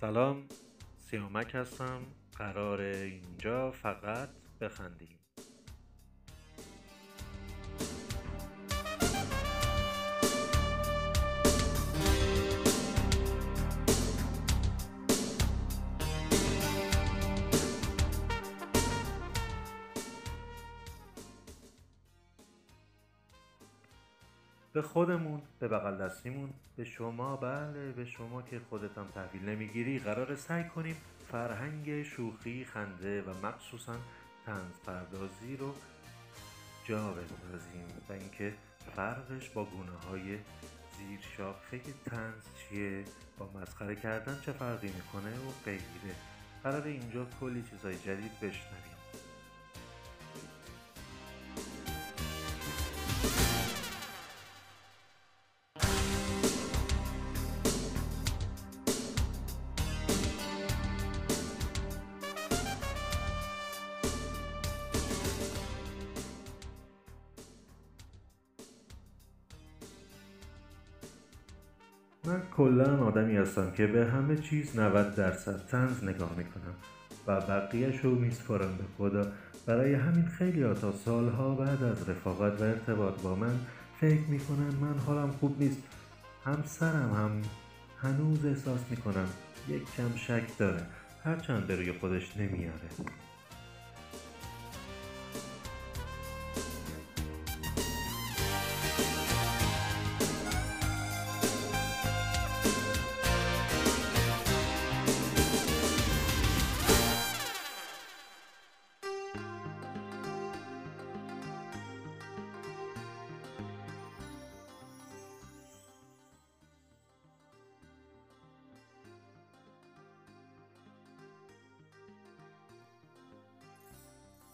سلام سیامک هستم. قرار اینجا فقط بخندیم. به خودمون به بغل دستیمون. به شما بله به شما که خودتم تحویل نمی‌گیری. قرار سعی کنیم فرهنگ شوخی خنده و مخصوصا تنز پردازی رو جا بندازیم و اینکه فرقش با گونه های زیر شاخه تنز چیه؟ با مسخره کردن چه فرقی می‌کنه؟ و غیره. قرار اینجا کلی چیزای جدید بشنویم. من کلا آدمی هستم که به همه چیز 90 درصد تنز نگاه می‌کنم و بقیهش رو میسپارم به خدا. برای همین خیلی تا سالها بعد از رفاقت و ارتباط با من فکر می‌کنن من حالم خوب نیست. همسرم هم هنوز احساس می‌کنم یک کم شک داره. هرچند به روی خودش نمیاره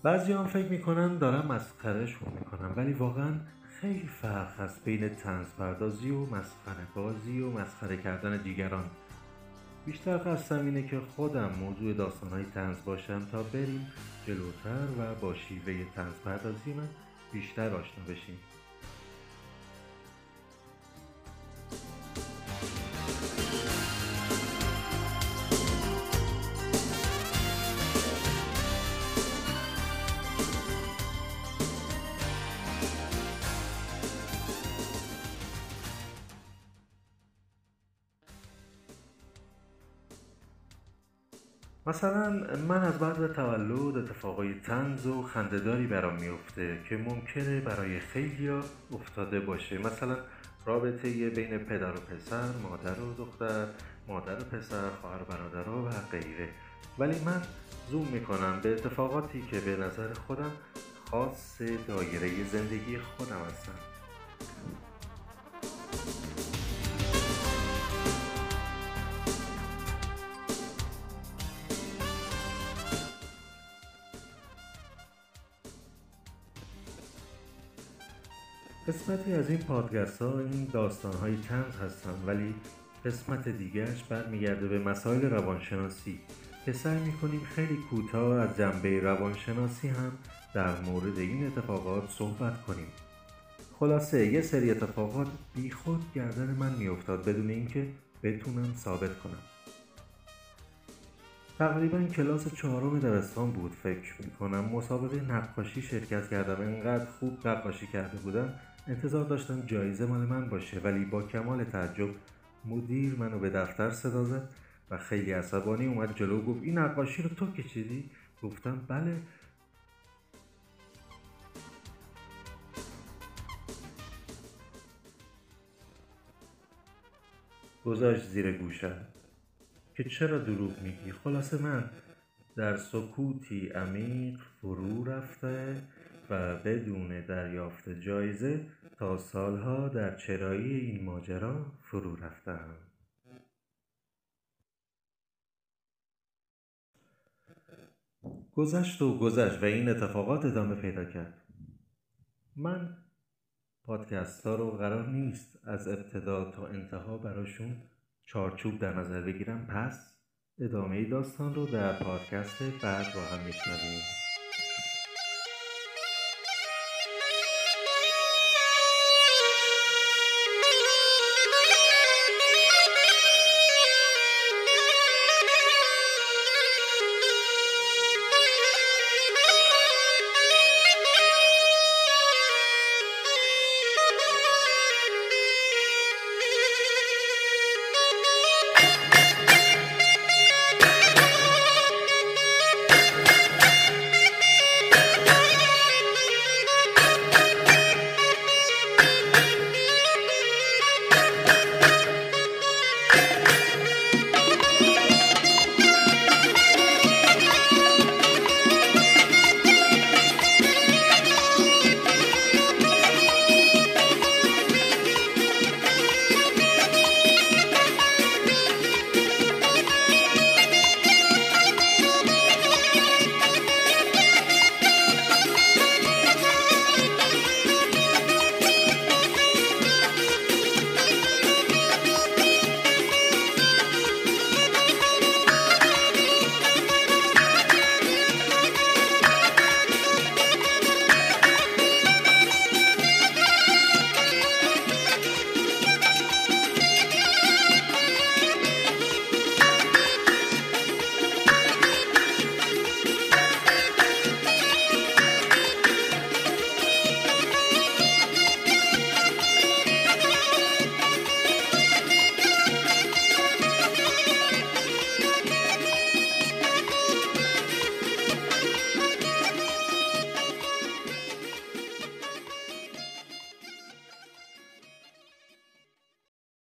بعضی هم فکر می‌کنن دارم مسخرهشون می‌کنم ولی واقعا خیلی فرق هست بین تنز پردازی و مسخره بازی و مسخره کردن دیگران. بیشتر قصدم اینه که خودم موضوع داستانهای تنز باشم تا بریم جلوتر و با شیوه تنز پردازی من بیشتر آشنا بشیم. مثلا من از بعد تولد اتفاقای تنز و خندهداری برام میفته که ممکنه برای خیلیا افتاده باشه. مثلا رابطه بین پدر و پسر مادر و دختر مادر و پسر خواهر برادرها و غیره. ولی من زوم می‌کنم به اتفاقاتی که به نظر خودم خاص دایره زندگی خودم هستن. قسمتی از این پادکست ها این داستان های هستن ولی قسمت دیگرش برمیگرده به مسائل روانشناسی. که سعی می‌کنیم خیلی کوتاه از جنبه روانشناسی هم در مورد این اتفاقات صحبت کنیم. خلاصه یه سری اتفاقات بیخود گردن من میافتاد بدون اینکه بتونم ثابت کنم. تقریبا کلاس چهارم دبستان بود فکر می‌کنم. مسابقه نقاشی شرکت کردم. انقدر خوب نقاشی کرده بودم انتظار داشتم جایزه مال من باشه ولی با کمال تعجب مدیر منو به دفتر صدا زد و خیلی عصبانی اومد جلو گفت این نقاشی رو تو کشیدی؟ گفتم بله. گذاشت زیر گوشه. که چرا دروغ میگی؟ خلاصه من در سکوتی عمیق فرو رفته و بدون دریافت جایزه تا سالها در چرایی این ماجرا فرو رفتم گذشت و گذشت و این اتفاقات ادامه پیدا کرد. من پادکست ها رو قرار نیست از ابتدا تا انتها براشون چارچوب در نظر بگیرم پس ادامه داستان رو در پادکست بعد با هم میشنویم.